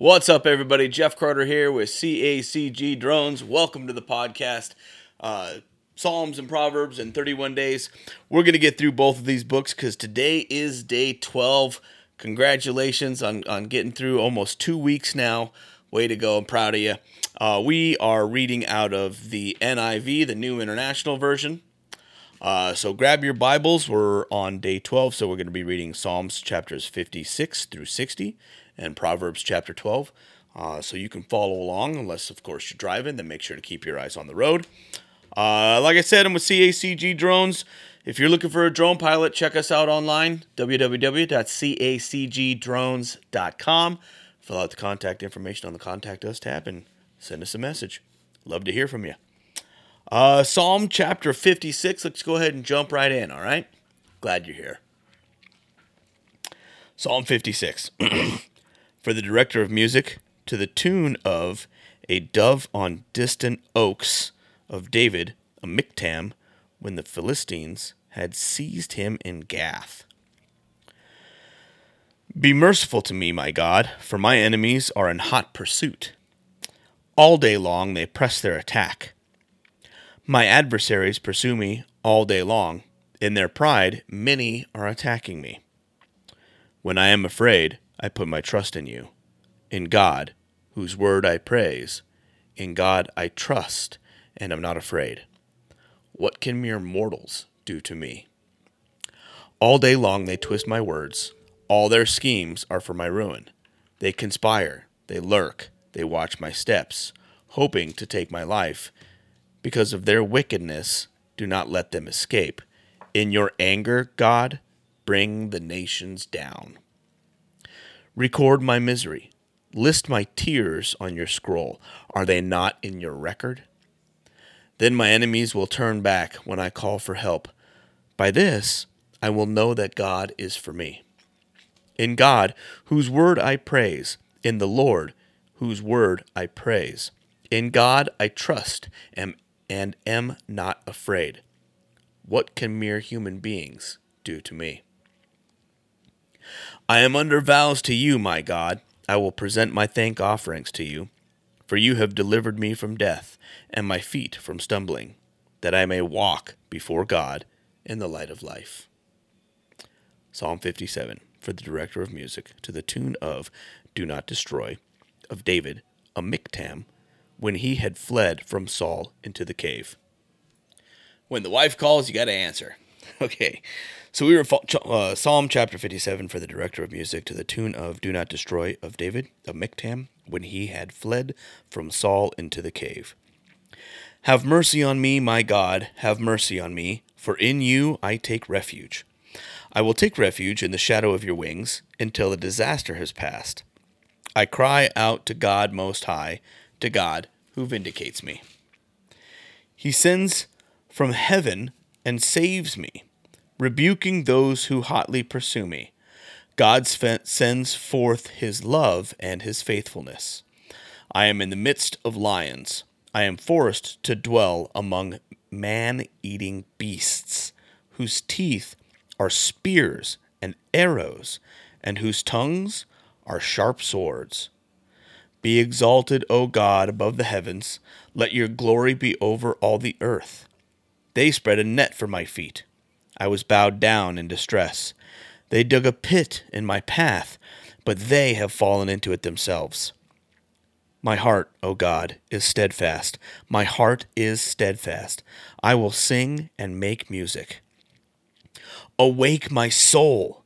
What's up, everybody? Jeff Carter here with CACG Drones. Welcome to the podcast. Uh, Psalms and Proverbs in 31 days. We're going to get through both of these books because today is day 12. Congratulations on, on getting through almost two weeks now. Way to go. I'm proud of you. Uh, we are reading out of the NIV, the New International Version. Uh, so grab your Bibles. We're on day 12, so we're going to be reading Psalms chapters 56 through 60 and Proverbs chapter 12. Uh, so you can follow along, unless, of course, you're driving, then make sure to keep your eyes on the road. Uh, like I said, I'm with CACG Drones. If you're looking for a drone pilot, check us out online, www.cacgdrones.com. Fill out the contact information on the Contact Us tab and send us a message. Love to hear from you. Uh, Psalm chapter 56. Let's go ahead and jump right in, all right? Glad you're here. Psalm 56. For the director of music, to the tune of A Dove on Distant Oaks of David, a miktam, when the Philistines had seized him in Gath. Be merciful to me, my God, for my enemies are in hot pursuit. All day long they press their attack. My adversaries pursue me all day long. In their pride, many are attacking me. When I am afraid, I put my trust in you. In God, whose word I praise. In God I trust and am not afraid. What can mere mortals do to me? All day long they twist my words. All their schemes are for my ruin. They conspire, they lurk, they watch my steps, hoping to take my life. Because of their wickedness, do not let them escape. In your anger, God, bring the nations down. Record my misery. List my tears on your scroll. Are they not in your record? Then my enemies will turn back when I call for help. By this I will know that God is for me. In God, whose word I praise, in the Lord, whose word I praise. In God I trust am, and am not afraid. What can mere human beings do to me? I am under vows to you, my God. I will present my thank offerings to you, for you have delivered me from death and my feet from stumbling, that I may walk before God in the light of life. Psalm 57 for the director of music to the tune of Do Not Destroy of David, a miktam, when he had fled from Saul into the cave. When the wife calls, you got to answer. Okay, so we were uh, Psalm chapter 57 for the director of music to the tune of Do Not Destroy of David, a miktam, when he had fled from Saul into the cave. Have mercy on me, my God, have mercy on me, for in you I take refuge. I will take refuge in the shadow of your wings until the disaster has passed. I cry out to God Most High, to God who vindicates me. He sends from heaven and saves me, rebuking those who hotly pursue me. God sends forth his love and his faithfulness. I am in the midst of lions. I am forced to dwell among man eating beasts, whose teeth are spears and arrows, and whose tongues are sharp swords. Be exalted, O God, above the heavens. Let your glory be over all the earth. They spread a net for my feet. I was bowed down in distress. They dug a pit in my path, but they have fallen into it themselves. My heart, O God, is steadfast. My heart is steadfast. I will sing and make music. Awake, my soul!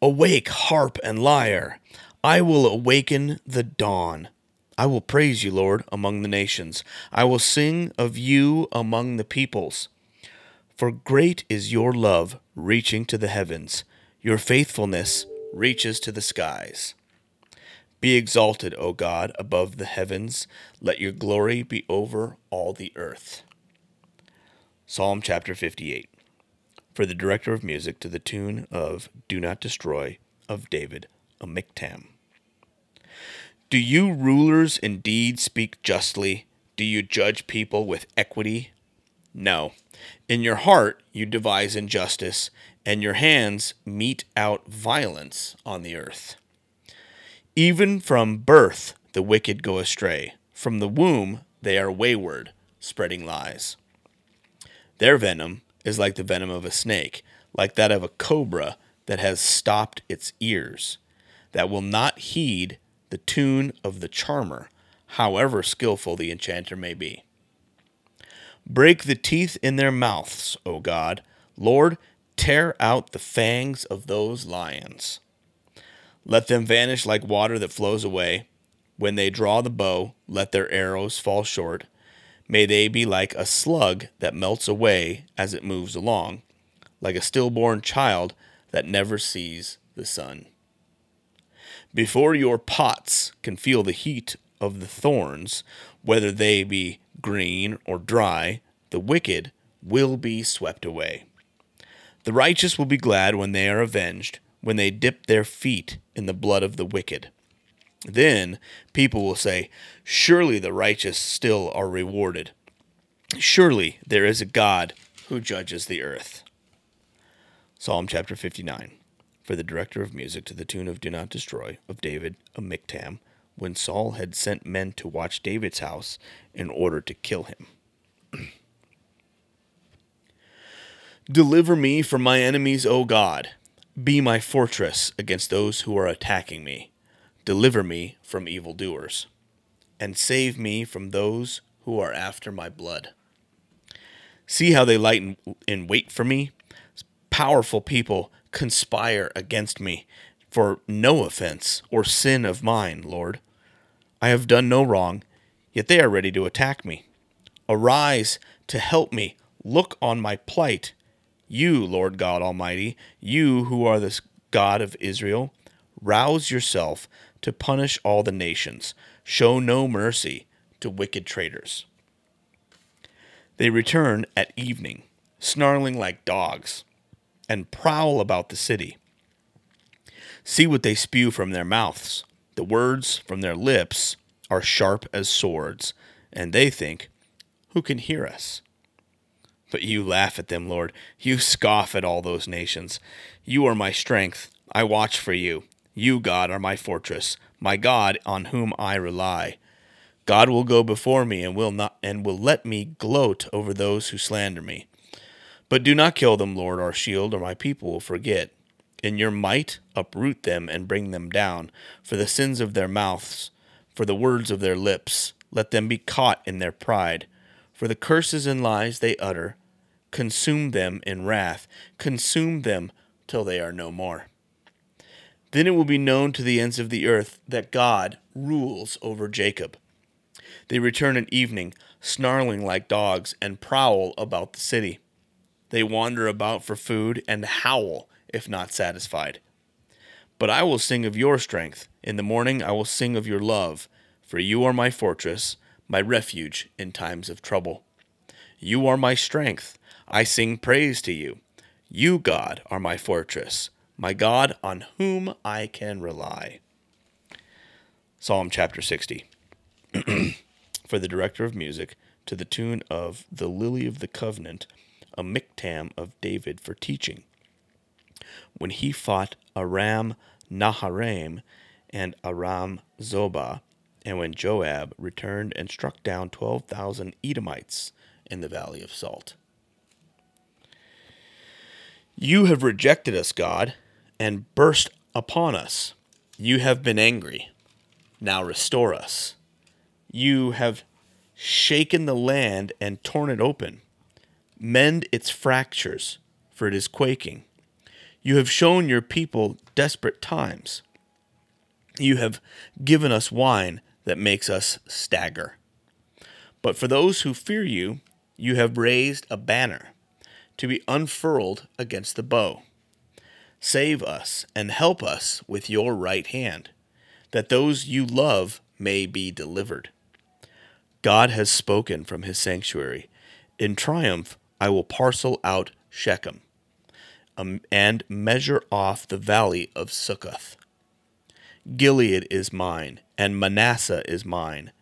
Awake, harp and lyre! I will awaken the dawn. I will praise you, Lord, among the nations. I will sing of you among the peoples. For great is your love reaching to the heavens, your faithfulness reaches to the skies. Be exalted, O God, above the heavens. Let your glory be over all the earth. Psalm chapter 58. For the director of music to the tune of Do Not Destroy of David, a miktam. Do you rulers indeed speak justly? Do you judge people with equity? No. In your heart you devise injustice, and your hands mete out violence on the earth. Even from birth the wicked go astray. From the womb they are wayward, spreading lies. Their venom is like the venom of a snake, like that of a cobra that has stopped its ears, that will not heed the tune of the charmer, however skilful the enchanter may be. Break the teeth in their mouths, O God. Lord, tear out the fangs of those lions. Let them vanish like water that flows away. When they draw the bow, let their arrows fall short. May they be like a slug that melts away as it moves along, like a stillborn child that never sees the sun. Before your pots can feel the heat of the thorns, whether they be green or dry, the wicked will be swept away. The righteous will be glad when they are avenged, when they dip their feet in the blood of the wicked. Then people will say, Surely the righteous still are rewarded. Surely there is a God who judges the earth. Psalm chapter 59. For the director of music to the tune of Do Not Destroy of David of when Saul had sent men to watch David's house in order to kill him. Deliver me from my enemies, O God. Be my fortress against those who are attacking me. Deliver me from evildoers, and save me from those who are after my blood. See how they light in wait for me? Powerful people conspire against me for no offense or sin of mine, Lord. I have done no wrong, yet they are ready to attack me. Arise to help me. Look on my plight you, Lord God Almighty, you who are the God of Israel, rouse yourself to punish all the nations. Show no mercy to wicked traitors. They return at evening, snarling like dogs, and prowl about the city. See what they spew from their mouths. The words from their lips are sharp as swords, and they think, Who can hear us? But you laugh at them, Lord. You scoff at all those nations. You are my strength. I watch for you. You, God, are my fortress, my God on whom I rely. God will go before me and will not and will let me gloat over those who slander me. But do not kill them, Lord, our shield, or my people will forget. In your might uproot them and bring them down, for the sins of their mouths, for the words of their lips. Let them be caught in their pride for the curses and lies they utter, consume them in wrath, consume them till they are no more. Then it will be known to the ends of the earth that God rules over Jacob. They return at evening, snarling like dogs, and prowl about the city. They wander about for food and howl if not satisfied. But I will sing of your strength. In the morning I will sing of your love, for you are my fortress my refuge in times of trouble. You are my strength. I sing praise to you. You, God, are my fortress, my God on whom I can rely. Psalm chapter 60. For the director of music, to the tune of The Lily of the Covenant, a Miktam of David for teaching. When he fought Aram Naharaim and Aram Zobah, and when Joab returned and struck down 12,000 Edomites in the Valley of Salt. You have rejected us, God, and burst upon us. You have been angry. Now restore us. You have shaken the land and torn it open. Mend its fractures, for it is quaking. You have shown your people desperate times. You have given us wine that makes us stagger. But for those who fear you, you have raised a banner to be unfurled against the bow. Save us and help us with your right hand, that those you love may be delivered. God has spoken from his sanctuary. In triumph, I will parcel out Shechem Um, and measure off the valley of Succoth. Gilead is mine, and Manasseh is mine.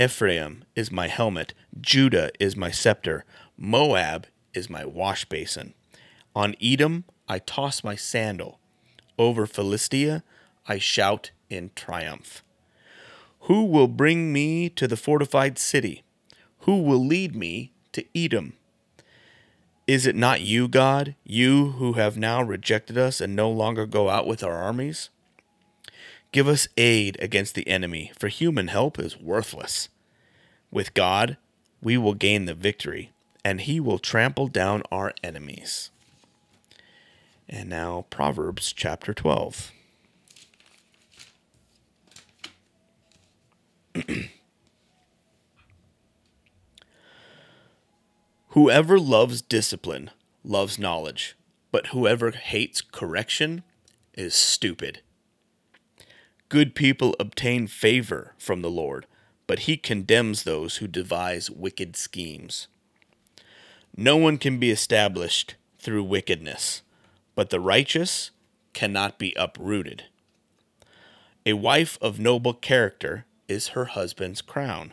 Ephraim is my helmet, Judah is my scepter, Moab is my wash basin. On Edom I toss my sandal. Over Philistia I shout in triumph. Who will bring me to the fortified city? Who will lead me to Edom? Is it not you, God, you who have now rejected us and no longer go out with our armies? Give us aid against the enemy, for human help is worthless. With God, we will gain the victory, and he will trample down our enemies. And now, Proverbs chapter 12. Whoever loves discipline loves knowledge, but whoever hates correction is stupid. Good people obtain favor from the Lord, but he condemns those who devise wicked schemes. No one can be established through wickedness, but the righteous cannot be uprooted. A wife of noble character is her husband's crown,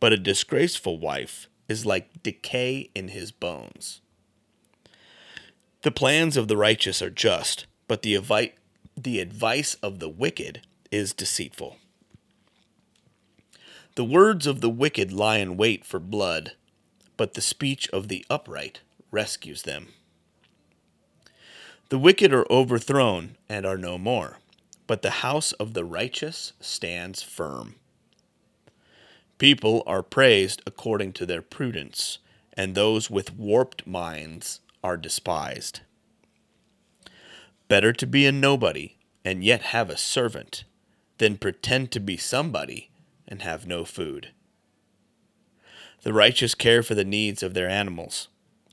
but a disgraceful wife is like decay in his bones. The plans of the righteous are just, but the, avi- the advice of the wicked is deceitful. The words of the wicked lie in wait for blood, but the speech of the upright rescues them. The wicked are overthrown and are no more, but the house of the righteous stands firm. People are praised according to their prudence, and those with warped minds are despised. Better to be a nobody and yet have a servant than pretend to be somebody and have no food. The righteous care for the needs of their animals,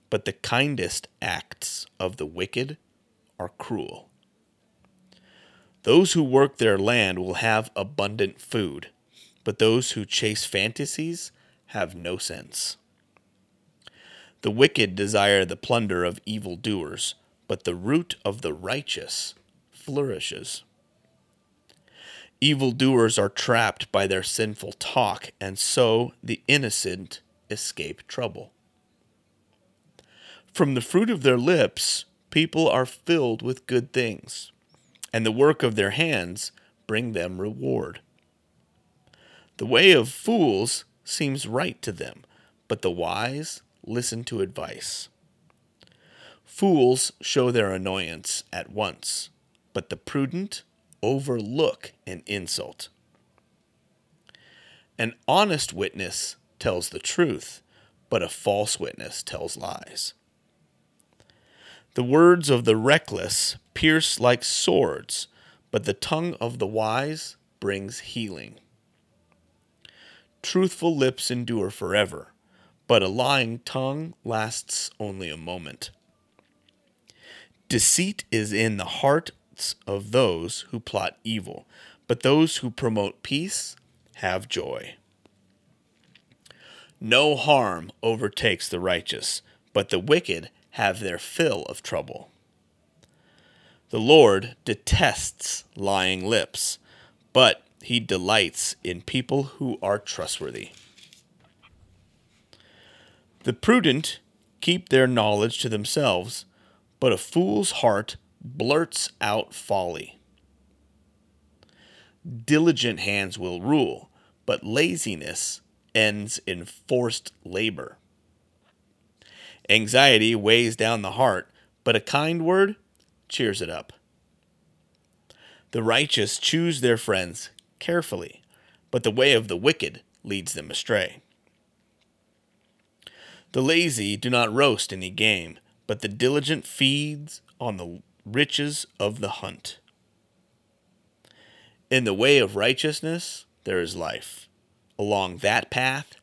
but the kindest acts of the wicked are cruel. Those who work their land will have abundant food but those who chase fantasies have no sense. The wicked desire the plunder of evildoers, but the root of the righteous flourishes. Evildoers are trapped by their sinful talk, and so the innocent escape trouble. From the fruit of their lips, people are filled with good things, and the work of their hands bring them reward. The way of fools seems right to them, but the wise listen to advice. Fools show their annoyance at once, but the prudent overlook an insult. An honest witness tells the truth, but a false witness tells lies. The words of the reckless pierce like swords, but the tongue of the wise brings healing. Truthful lips endure forever, but a lying tongue lasts only a moment. Deceit is in the hearts of those who plot evil, but those who promote peace have joy. No harm overtakes the righteous, but the wicked have their fill of trouble. The Lord detests lying lips, but he delights in people who are trustworthy. The prudent keep their knowledge to themselves, but a fool's heart blurts out folly. Diligent hands will rule, but laziness ends in forced labor. Anxiety weighs down the heart, but a kind word cheers it up. The righteous choose their friends carefully, but the way of the wicked leads them astray. The lazy do not roast any game, but the diligent feeds on the riches of the hunt. In the way of righteousness there is life. Along that path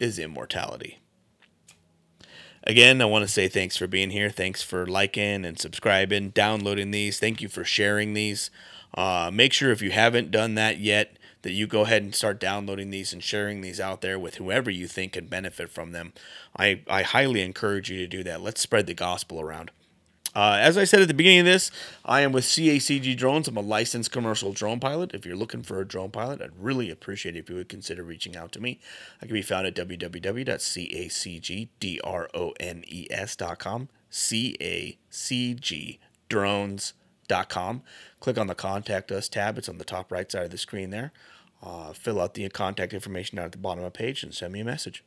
is immortality. Again, I want to say thanks for being here. Thanks for liking and subscribing, downloading these. Thank you for sharing these. Uh, make sure if you haven't done that yet, that you go ahead and start downloading these and sharing these out there with whoever you think could benefit from them. I, I highly encourage you to do that. Let's spread the gospel around. Uh, as I said at the beginning of this, I am with CACG Drones. I'm a licensed commercial drone pilot. If you're looking for a drone pilot, I'd really appreciate it if you would consider reaching out to me. I can be found at www.cacgdrones.com. C A C G drones com. Click on the Contact Us tab. It's on the top right side of the screen there. Uh, fill out the contact information down at the bottom of the page and send me a message.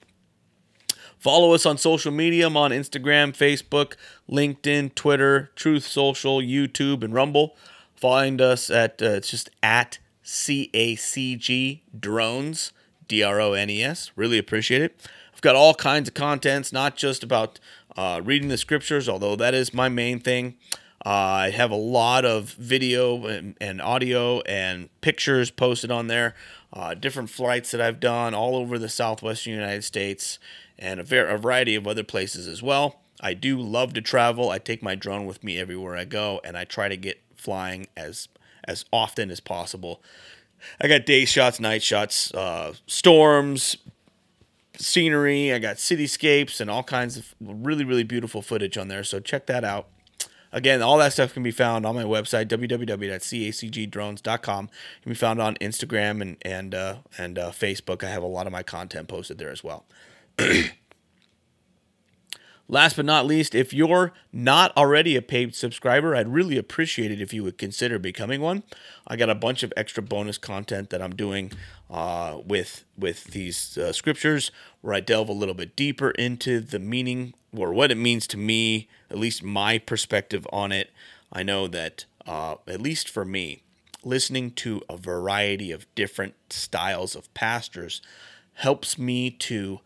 Follow us on social media. I'm on Instagram, Facebook, LinkedIn, Twitter, Truth Social, YouTube, and Rumble. Find us at, uh, it's just at CACG Drones, D R O N E S. Really appreciate it. I've got all kinds of contents, not just about uh, reading the scriptures, although that is my main thing. I have a lot of video and, and, audio and pictures posted on there, uh, different flights that I've done all over the southwestern United States and a, ver- a variety of other places as well. I do love to travel. I take my drone with me everywhere I go, and I try to get flying as as often as possible. I got day shots, night shots, uh, storms, scenery. I got cityscapes and all kinds of really, really beautiful footage on there. So check that out. Again, all that stuff can be found on my website www.cacgdrones.com. It can be found on Instagram and and uh, and uh, Facebook. I have a lot of my content posted there as well. Last but not least, if you're not already a paid subscriber, I'd really appreciate it if you would consider becoming one. I got a bunch of extra bonus content that I'm doing uh, with with these uh, scriptures, where I delve a little bit deeper into the meaning or what it means to me, at least my perspective on it. I know that, uh, at least for me, listening to a variety of different styles of pastors helps me to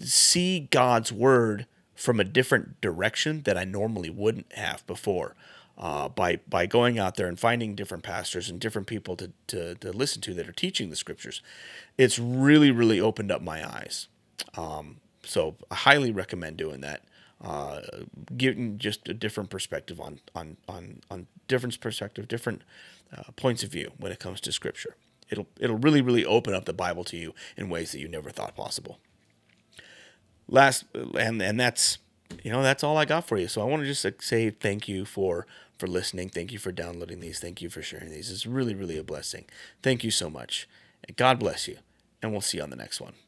see God's word from a different direction that I normally wouldn't have before. Uh, by by going out there and finding different pastors and different people to, to, to listen to that are teaching the scriptures, it's really really opened up my eyes. Um, so I highly recommend doing that. Uh, getting just a different perspective on on on on different perspective, different uh, points of view when it comes to scripture. It'll it'll really really open up the Bible to you in ways that you never thought possible last and and that's you know that's all I got for you. So I want to just say thank you for for listening. Thank you for downloading these. Thank you for sharing these. It's really really a blessing. Thank you so much. God bless you. And we'll see you on the next one.